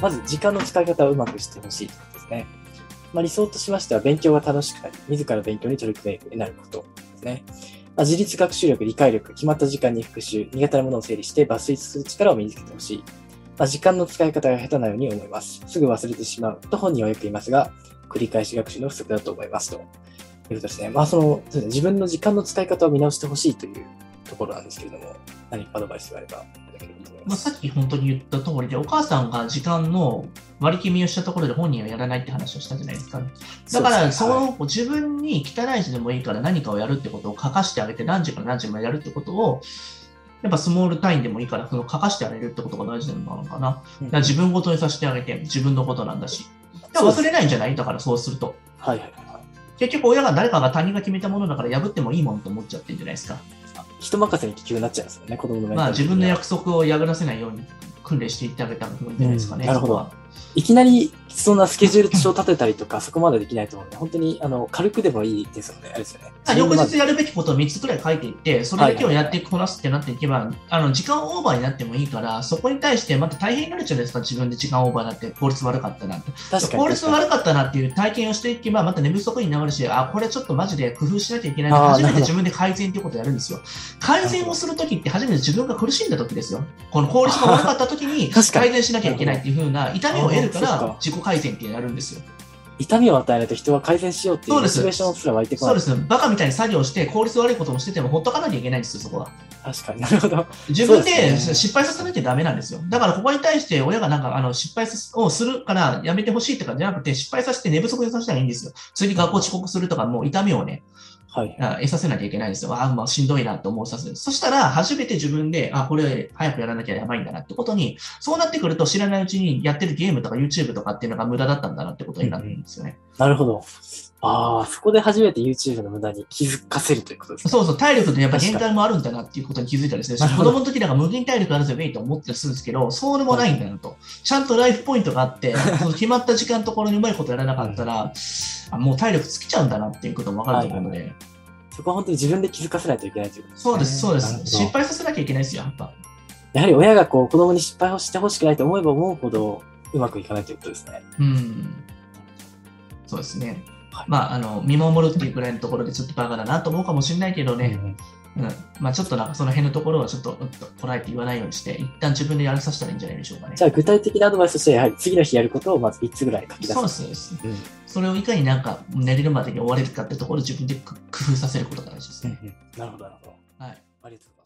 まず時間の使い方をうまくしてほしいということですね。まあ、理想としましては、勉強が楽しくなり、自ら勉強に取り組めるようになることですね。まあ、自立学習力、理解力、決まった時間に復習、苦手なものを整理して抜粋する力を身につけてほしい。まあ、時間の使い方が下手なように思います。すぐ忘れてしまうと本人はよく言いますが、繰り返し学習の不足だと思いますと。いうことですね。まあ、その、自分の時間の使い方を見直してほしいというところなんですけれども、何かアドバイスがあればいただければと思いまあ。さっき本当に言った通りで、お母さんが時間の割り決めをしたところで本人はやらないって話をしたじゃないですか。だから、その自分に汚い字でもいいから何かをやるってことを書かしてあげて、何時から何時までやるってことを、やっぱスモール単位でもいいから、その書かしてあげるってことが大事なのかな。だから自分ごとにさせてあげて、自分のことなんだし。だから忘れないんじゃないだからそうすると。はいはいはい。結局親が誰かが他人が決めたものだから破ってもいいもんと思っちゃってるんじゃないですか。人任せに気球になっちゃいますよね、子供のまあ自分の約束を破らせないように訓練していってあげた方がいいんじゃないですかね。うんなるほど。いきなりそんなスケジュール帳立てたりとか、そこまでできないと思うので、本当にあの軽くでもいいですよね。あれですよね。まあ翌日やるべきことを3つくらい書いていって、それだけをやってこなすってなっていけば、あの時間オーバーになってもいいから、そこに対してまた大変になるじゃないですか、自分で時間オーバーになって効率悪かったなって。確かに効率悪かったなっていう体験をしていけば、また寝不足になるし、あ、これちょっとマジで工夫しなきゃいけないな初めて自分で改善っていうことをやるんですよ。改善をするときって初めて自分が苦しんだときですよ。この効率が悪かったときに改善しなきゃいけないっていう風な痛みを得るから自己改善ってやるんですよ。痛みを与えないと人は改善しようっていうそうですモチベーションすら湧いてこない。そうです。バカみたいに作業して効率悪いこともしててもほっとかなきゃいけないんですよ、そこは。確かになるほど。自分で失敗させなきゃダメなんですよ。だからここに対して親がなんかあの失敗をするからやめてほしいとかじゃなくて失敗させて寝不足にさせたらいいんですよ。次学校遅刻するとかもう痛みをね、はい。させなきゃいけないんですよ。ああ、まあしんどいなと思うさせる。そしたら初めて自分で、あ、これ早くやらなきゃやばいんだなってことに、そうなってくると知らないうちにやってるゲームとか YouTube とかっていうのが無駄だったんだなってことになるんですよね。なるほど。ああ、そこで初めて YouTube の無駄に気づかせるということですね。そうそう、体力ってやっぱ限界もあるんだなっていうことに気づいたりですね。子供の時なんか無限体力あるぜ、ウェイと思ってするんですけど、そうでもないんだなと。ちゃんとライフポイントがあって、その決まった時間のところにうまいことやらなかったら、あもう体力尽きちゃうんだなっていうこともわかると思うので、そこは本当に自分で気づかせないといけないということそうです、そうです。なるほど失敗させなきゃいけないですよ、やっぱ。やはり親がこう子供に失敗をしてほしくないと思えば思うほどうまくいかないということですね。うん。そうですね。はいまあ、あの、見守るっていうくらいのところでちょっとバカだなと思うかもしれないけどね、うんうん。まあ、ちょっとなんかその辺のところはちょっと、うんとこらえて言わないようにして、一旦自分でやらさせたらいいんじゃないでしょうかね。じゃあ具体的なアドバイスとしてはやはり次の日やることをまず3つぐらい書き出す？そうです、そうです。うんそれをいかになんか寝れるまでに終われるかってところを自分で工夫させることが大事ですね。うんうんなるほど、なるほど。はい。ありがとうございます。